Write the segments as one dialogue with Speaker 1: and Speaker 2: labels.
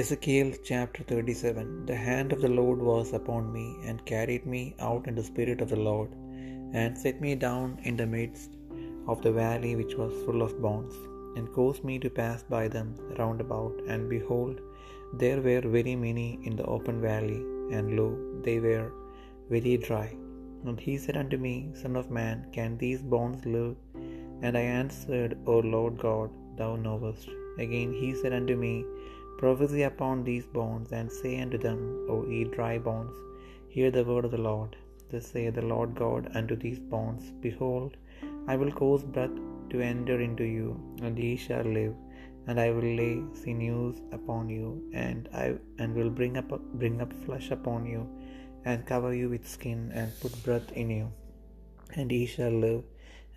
Speaker 1: Ezekiel chapter 37 The hand of the Lord was upon me, and carried me out in the spirit of the Lord, and set me down in the midst of the valley which was full of bones, and caused me to pass by them round about. And behold, there were very many in the open valley, and lo, they were very dry. And he said unto me, Son of man, can these bones live? And I answered, O Lord God, thou knowest. Again he said unto me, Prophesy upon these bones, and say unto them, O ye dry bones, hear the word of the Lord. Thus saith the Lord God unto these bones, Behold, I will cause breath to enter into you, and ye shall live. And I will lay sinews upon you, and I and will bring up bring up flesh upon you, and cover you with skin, and put breath in you, and ye shall live,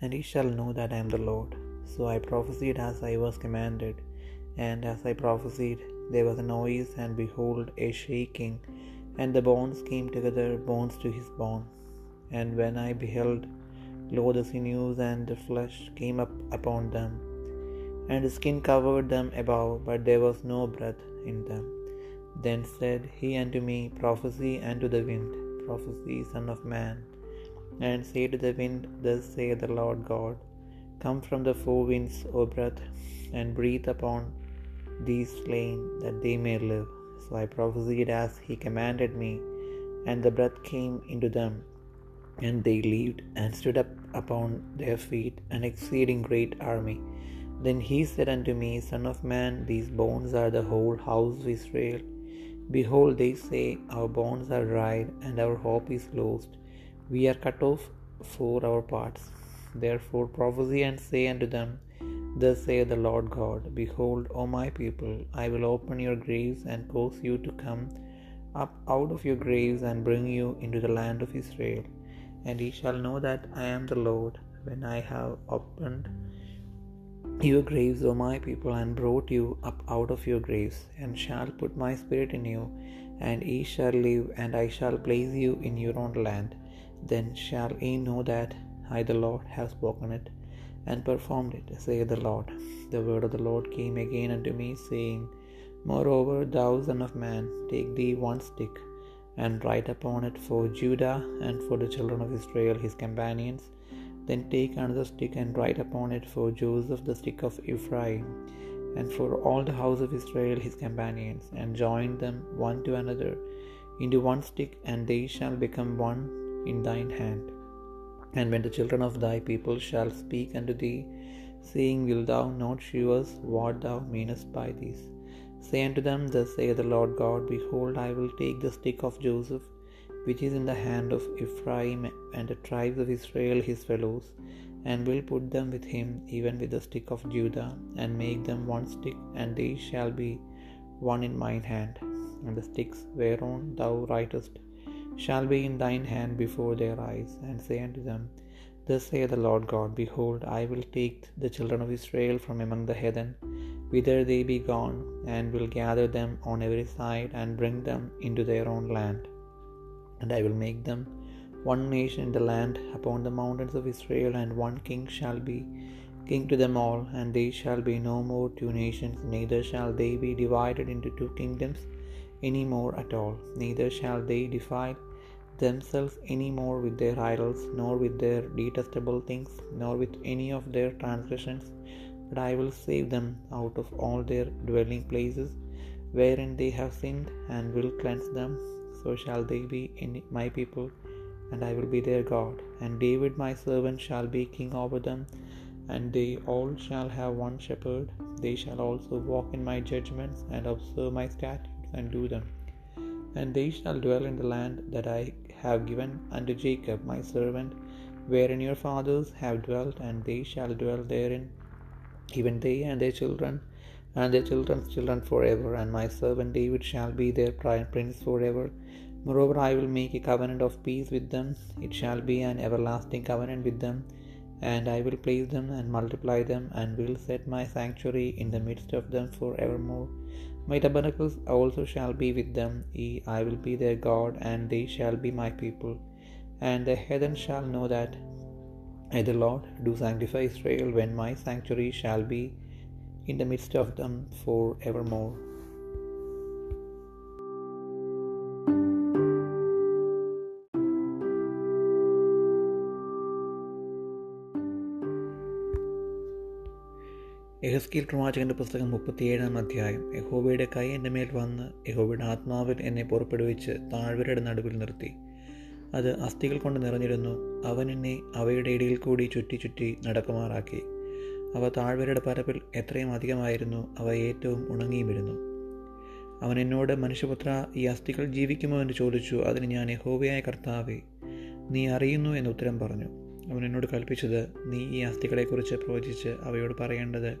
Speaker 1: and ye shall know that I am the Lord. So I prophesied as I was commanded, and as I prophesied, there was a noise, and behold, a shaking, and the bones came together, bones to his bones. And when I beheld, lo, the sinews and the flesh came up upon them, and the skin covered them above, but there was no breath in them. Then said he unto me, Prophesy unto the wind, prophesy, Son of man, and say to the wind, Thus saith the Lord God, Come from the four winds, O breath, and breathe upon these slain, that they may live. So I prophesied as he commanded me, and the breath came into them, and they lived and stood up upon their feet, an exceeding great army. Then he said unto me, Son of man, these bones are the whole house of Israel. Behold, they say, Our bones are dried, and our hope is lost. We are cut off for our parts. Therefore prophesy and say unto them, Thus saith the Lord God Behold, O my people, I will open your graves and cause you to come up out of your graves and bring you into the land of Israel. And ye shall know that I am the Lord, when I have opened your graves, O my people, and brought you up out of your graves, and shall put my spirit in you, and ye shall live, and I shall place you in your own land. Then shall ye know that I, the Lord, have spoken it and performed it, saith the Lord. The word of the Lord came again unto me, saying, Moreover, thou son of man, take thee one stick, and write upon it for Judah and for the children of Israel his companions. Then take another stick, and write upon it for Joseph the stick of Ephraim, and for all the house of Israel his companions, and join them one to another into one stick, and they shall become one in thine hand. And when the children of thy people shall speak unto thee, saying, Will thou not shew us what thou meanest by this? Say unto them, Thus saith the Lord God, Behold, I will take the stick of Joseph, which is in the hand of Ephraim and the tribes of Israel his fellows, and will put them with him, even with the stick of Judah, and make them one stick, and they shall be one in mine hand. And the sticks whereon thou writest shall be in thine hand before their eyes, and say unto them, Thus saith the Lord God, Behold, I will take the children of Israel from among the heathen, whither they be gone, and will gather them on every side, and bring them into their own land. And I will make them one nation in the land upon the mountains of Israel, and one king shall be king to them all, and they shall be no more two nations, neither shall they be divided into two kingdoms any more at all, neither shall they defile themselves any more with their idols, nor with their detestable things, nor with any of their transgressions, but I will save them out of all their dwelling places wherein they have sinned, and will cleanse them. So shall they be in my people, and I will be their God. And David my servant shall be king over them, and they all shall have one shepherd. They shall also walk in my judgments, and observe my statutes, and do them. And they shall dwell in the land that I have given unto Jacob my servant, wherein your fathers have dwelt, and they shall dwell therein, even they and their children, and their children's children forever. And my servant David shall be their prince forever. Moreover, I will make a covenant of peace with them, it shall be an everlasting covenant with them. And I will place them and multiply them, and will set my sanctuary in the midst of them for evermore. My tabernacles also shall be with them, ye, I will be their God, and they shall be my people. And the heathen shall know that I, the Lord, do sanctify Israel, when my sanctuary shall be in the midst of them for evermore. എഹസ്കീൽ പ്രവാചകന്റെ പുസ്തകം മുപ്പത്തിയേഴാം അധ്യായം. യഹോബയുടെ കൈ എന്റെ മേൽ വന്ന് യഹോബയുടെ ആത്മാവിൽ എന്നെ പുറപ്പെടുവിച്ച് താഴ്വരയുടെ നടുവിൽ നിർത്തി. അത് അസ്ഥികൾ കൊണ്ട് നിറഞ്ഞിരുന്നു. അവൻ എന്നെ അവയുടെ ഇടയിൽ കൂടി ചുറ്റി ചുറ്റി നടക്കുമാറാക്കി. അവ താഴ്വരയുടെ പരപ്പിൽ എത്രയും അധികമായിരുന്നു. അവ ഏറ്റവും ഉണങ്ങിയുമിരുന്നു. അവൻ എന്നോട് മനുഷ്യപുത്ര ഈ അസ്ഥികൾ ജീവിക്കുമോ? എന്ന് ചോദിച്ചു. അതിന് ഞാൻ യഹോബയായ കർത്താവെ നീ അറിയുന്നു എന്ന് ഉത്തരം പറഞ്ഞു. അവൻ എന്നോട് കൽപ്പിച്ചത് നീ ഈ അസ്ഥികളെക്കുറിച്ച് പ്രവചിച്ച് അവയോട് പറയേണ്ടത്.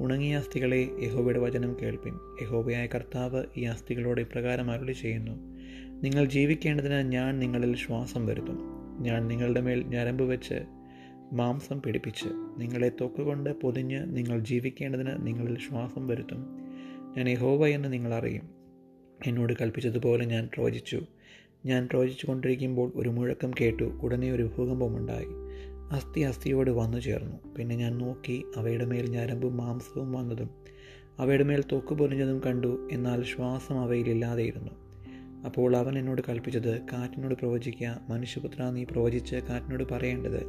Speaker 1: ഉണങ്ങിയ അസ്ഥികളെ യഹോബയുടെ വചനം കേൾപ്പിൻ. യഹോബയായ കർത്താവ് ഈ അസ്ഥികളോട് ഇപ്രകാരം അരുളി ചെയ്യുന്നു. നിങ്ങൾ ജീവിക്കേണ്ടതിന് ഞാൻ നിങ്ങളിൽ ശ്വാസം വരുത്തും. ഞാൻ നിങ്ങളുടെ മേൽ ഞരമ്പ് വെച്ച് മാംസം പിടിപ്പിച്ച് നിങ്ങളെ തൊക്കുകൊണ്ട് പൊതിഞ്ഞ് നിങ്ങൾ ജീവിക്കേണ്ടതിന് നിങ്ങളിൽ ശ്വാസം വരുത്തും. ഞാൻ യഹോവ എന്ന് നിങ്ങൾ അറിയും. എന്നോട് കൽപ്പിച്ചതുപോലെ ഞാൻ പ്രവചിച്ചു. ഞാൻ പ്രവചിച്ചു കൊണ്ടിരിക്കുമ്പോൾ ഒരു മുഴക്കം കേട്ടു ഉടനെ ഒരു ഭൂകമ്പമുണ്ടായി. അസ്ഥി അസ്ഥിയോട് വന്നു ചേർന്നു. പിന്നെ ഞാൻ നോക്കി അവയുടെ മേൽ ഞരമ്പും മാംസവും വന്നതും അവയുടെ മേൽ തൊക്ക് പൊലിഞ്ഞതും കണ്ടു. എന്നാൽ ശ്വാസം അവയിലില്ലാതെയിരുന്നു. അപ്പോൾ അവൻ എന്നോട് കൽപ്പിച്ചത് കാറ്റിനോട് പ്രവചിക്കുക മനുഷ്യപുത്ര നീ പ്രവചിച്ച് കാറ്റിനോട് പറയേണ്ടത്.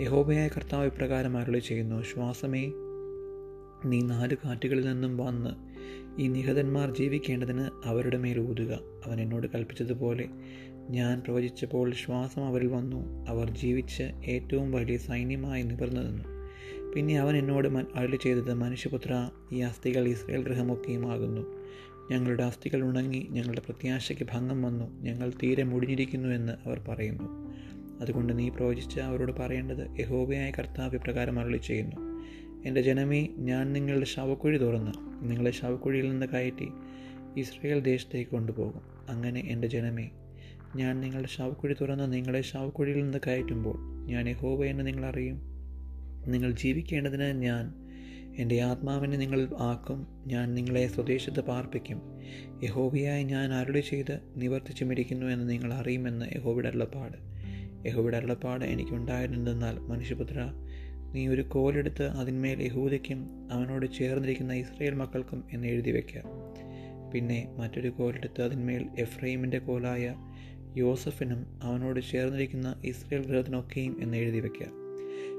Speaker 1: യഹോബയായ കർത്താവ് ഇപ്രകാരം അരുളി ചെയ്യുന്നു ശ്വാസമേ നീ നാല് കാറ്റുകളിൽ നിന്നും വന്ന് ഈ നിഹതന്മാർ ജീവിക്കേണ്ടതിന് അവരുടെ മേൽ ഊതുക. അവൻ എന്നോട് കൽപ്പിച്ചതുപോലെ ഞാൻ പ്രവചിച്ചപ്പോൾ ശ്വാസം അവരിൽ വന്നു. അവർ ജീവിച്ച് ഏറ്റവും വലിയ സൈന്യമായി നിവർന്നു നിന്നു. പിന്നെ അവൻ എന്നോട് അരുളി ചെയ്തത് മനുഷ്യപുത്ര ഈ അസ്ഥികൾ ഇസ്രയേൽ ഗൃഹമൊക്കെയുമാകുന്നു ഞങ്ങളുടെ അസ്ഥികൾ ഉണങ്ങി ഞങ്ങളുടെ പ്രത്യാശയ്ക്ക് ഭംഗം വന്നു. ഞങ്ങൾ തീരെ മുടിഞ്ഞിരിക്കുന്നു എന്ന് അവർ പറയുന്നു. അതുകൊണ്ട് നീ പ്രവചിച്ച് അവരോട് പറയേണ്ടത് യഹോബയായ കർത്താവ് പ്രകാരം അരുളി ചെയ്യുന്നു. എന്റെ ജനമേ ഞാൻ നിങ്ങളുടെ ശവക്കുഴി തുറന്ന്. നിങ്ങളെ ശവക്കുഴിയിൽ നിന്ന് കയറ്റി ഇസ്രയേൽ ദേശത്തേക്ക് കൊണ്ടുപോകും. അങ്ങനെ എന്റെ ജനമേ ഞാൻ നിങ്ങളുടെ ശവക്കുഴി തുറന്ന് നിങ്ങളെ ശവക്കുഴിയിൽ നിന്ന് കയറ്റുമ്പോൾ ഞാൻ യഹോവ എന്ന് നിങ്ങൾ അറിയും. നിങ്ങൾ ജീവിക്കേണ്ടതിന് ഞാൻ എന്റെ ആത്മാവിനെ നിങ്ങൾ ആക്കും. ഞാൻ നിങ്ങളെ സ്വദേശത്ത് പാർപ്പിക്കും. യഹോവയായി ഞാൻ അരുളി ചെയ്ത് നിവർത്തിച്ചുമിരിക്കുന്നു എന്ന് നിങ്ങൾ അറിയുമെന്ന് യഹോവയുടെ അരുളപ്പാട്. യഹോവയുടെ അരുളപ്പാട് എനിക്കുണ്ടായിരുന്നെന്നാൽ മനുഷ്യപുത്ര നീ ഒരു കോലെടുത്ത് അതിന്മേൽ യഹൂദയ്ക്കും അവനോട് ചേർന്നിരിക്കുന്ന ഇസ്രയേൽ മക്കൾക്കും എന്ന് എഴുതി വയ്ക്കുക പിന്നെ മറ്റൊരു കോലെടുത്ത് അതിന്മേൽ എഫ്രൈമിന്റെ കോലായ യോസഫിനും അവനോട് ചേർന്നിരിക്കുന്ന ഇസ്രയേൽ ഗൃഹത്തിനൊക്കെയും എന്ന് എഴുതി വയ്ക്കുക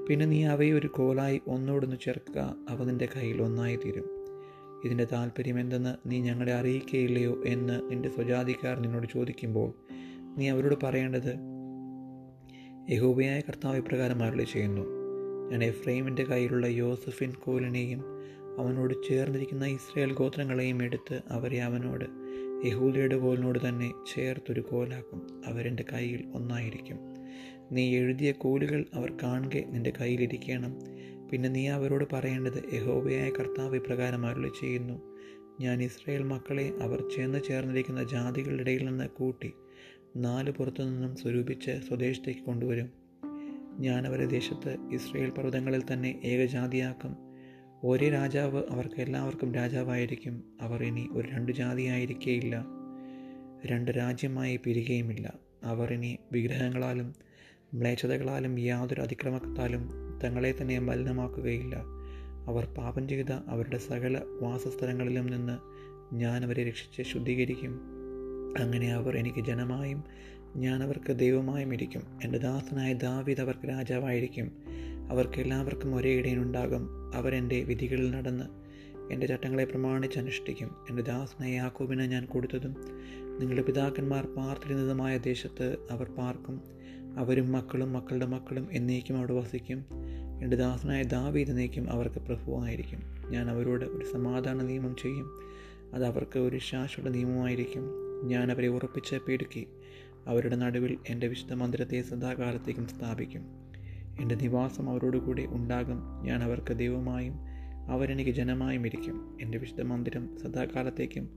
Speaker 1: പിന്നെ നീ അവയെ ഒരു കോലായി ഒന്നോടൊന്ന് ചേർക്കുക അവ നിന്റെ കയ്യിൽ ഒന്നായി തീരും ഇതിന്റെ താല്പര്യം എന്തെന്ന് നീ ഞങ്ങളെ അറിയിക്കുകയില്ലയോ എന്ന് നിന്റെ സ്വജാതിക്കാർ നിന്നോട് ചോദിക്കുമ്പോൾ നീ അവരോട് പറയേണ്ടത് യഹോബയായ കർത്താവ് ഇപ്രകാരം അരുളി ചെയ്യുന്നു ഞാൻ എഫ്രൈമിന്റെ കയ്യിലുള്ള യോസഫിൻ കോലിനെയും അവനോട് ചേർന്നിരിക്കുന്ന ഇസ്രയേൽ ഗോത്രങ്ങളെയും എടുത്ത് അവരെ അവനോട് യഹൂദയുടെ കോലിനോട് തന്നെ ചേർത്തൊരു കോലാക്കും അവരെന്റെ കയ്യിൽ ഒന്നായിരിക്കും. നീ എഴുതിയ കോലുകൾ അവർ കാണുക നിന്റെ കയ്യിലിരിക്കണം. പിന്നെ നീ അവരോട് പറയേണ്ടത് യഹോബയായ കർത്താവ് ഇപ്രകാരം അരുളി ചെയ്യുന്നു. ഞാൻ ഇസ്രയേൽ മക്കളെ അവർ ചെന്ന് ചേർന്നിരിക്കുന്ന ജാതികളുടെ ഇടയിൽ നിന്ന് കൂട്ടി നാല് പുറത്തു നിന്നും സ്വരൂപിച്ച് സ്വദേശത്തേക്ക് കൊണ്ടുവരും. ഞാൻ അവരെ ദേശത്ത് ഇസ്രയേൽ പർവതങ്ങളിൽ തന്നെ ഏകജാതിയാക്കും. ഒരേ രാജാവ് അവർക്ക് എല്ലാവർക്കും രാജാവായിരിക്കും. അവർ ഇനി ഒരു രണ്ട് ജാതിയായിരിക്കേയില്ല. രണ്ട് രാജ്യമായി പിരികയുമില്ല. അവർ ഇനി വിഗ്രഹങ്ങളാലും മ്ലേച്ഛതകളാലും യാതൊരു അതിക്രമത്താലും തങ്ങളെ തന്നെ മലിനമാക്കുകയില്ല. അവർ പാപം ചെയ്ത അവരുടെ സകല വാസസ്ഥലങ്ങളിലും നിന്ന് ഞാൻ അവരെ രക്ഷിച്ച് ശുദ്ധീകരിക്കും. അങ്ങനെ അവർ എനിക്ക് ജനമായും ഞാൻ അവർക്ക് ദൈവമായി ഇരിക്കും എന്റെ ദാസനായ ദാവീദ് അവർക്ക് രാജാവായിരിക്കും. അവർക്ക് എല്ലാവർക്കും ഒരേ ഇടയനുണ്ടാകും അവരെന്റെ വിധികളിൽ നടന്ന് എന്റെ ചട്ടങ്ങളെ പ്രമാണിച്ച് അനുഷ്ഠിക്കും. എന്റെ ദാസനായ യാക്കോബിനെ ഞാൻ കൊടുത്തതും നിങ്ങളുടെ പിതാക്കന്മാർ പാർത്തിരുന്നതുമായ ദേശത്ത് അവർ പാർക്കും. അവരും മക്കളും മക്കളുടെ മക്കളും എന്നേക്കും അവിടെ വസിക്കും. എന്റെ ദാസനായ ദാവീദ് എന്നേക്കും അവർക്ക് പ്രഭുവായിരിക്കും. ഞാൻ അവരോട് ഒരു സമാധാന നിയമം ചെയ്യും. അത് അവർക്ക് ഒരു ശാശ്വത നിയമമായിരിക്കും. ഞാൻ അവരെ ഉറപ്പിച്ച് പീടുക്കി അവരുടെ നടുവിൽ എന്റെ വിശുദ്ധ മന്ദിരത്തെ സദാകാലത്തേക്കും സ്ഥാപിക്കും. എന്റെ നിവാസം അവരോടുകൂടി ഉണ്ടാകും. ഞാൻ അവർക്ക് ദൈവമായും അവരെനിക്ക് ജനമായും ഇരിക്കും. എന്റെ വിശുദ്ധ മന്ദിരം സദാകാലത്തേക്കും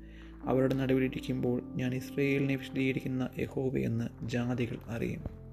Speaker 1: അവരുടെ നടുവിലിരിക്കുമ്പോൾ ഞാൻ ഇസ്രയേലിനെ വിശദീകരിക്കുന്ന യഹോവയെന്ന് ജാതികൾ അറിയും.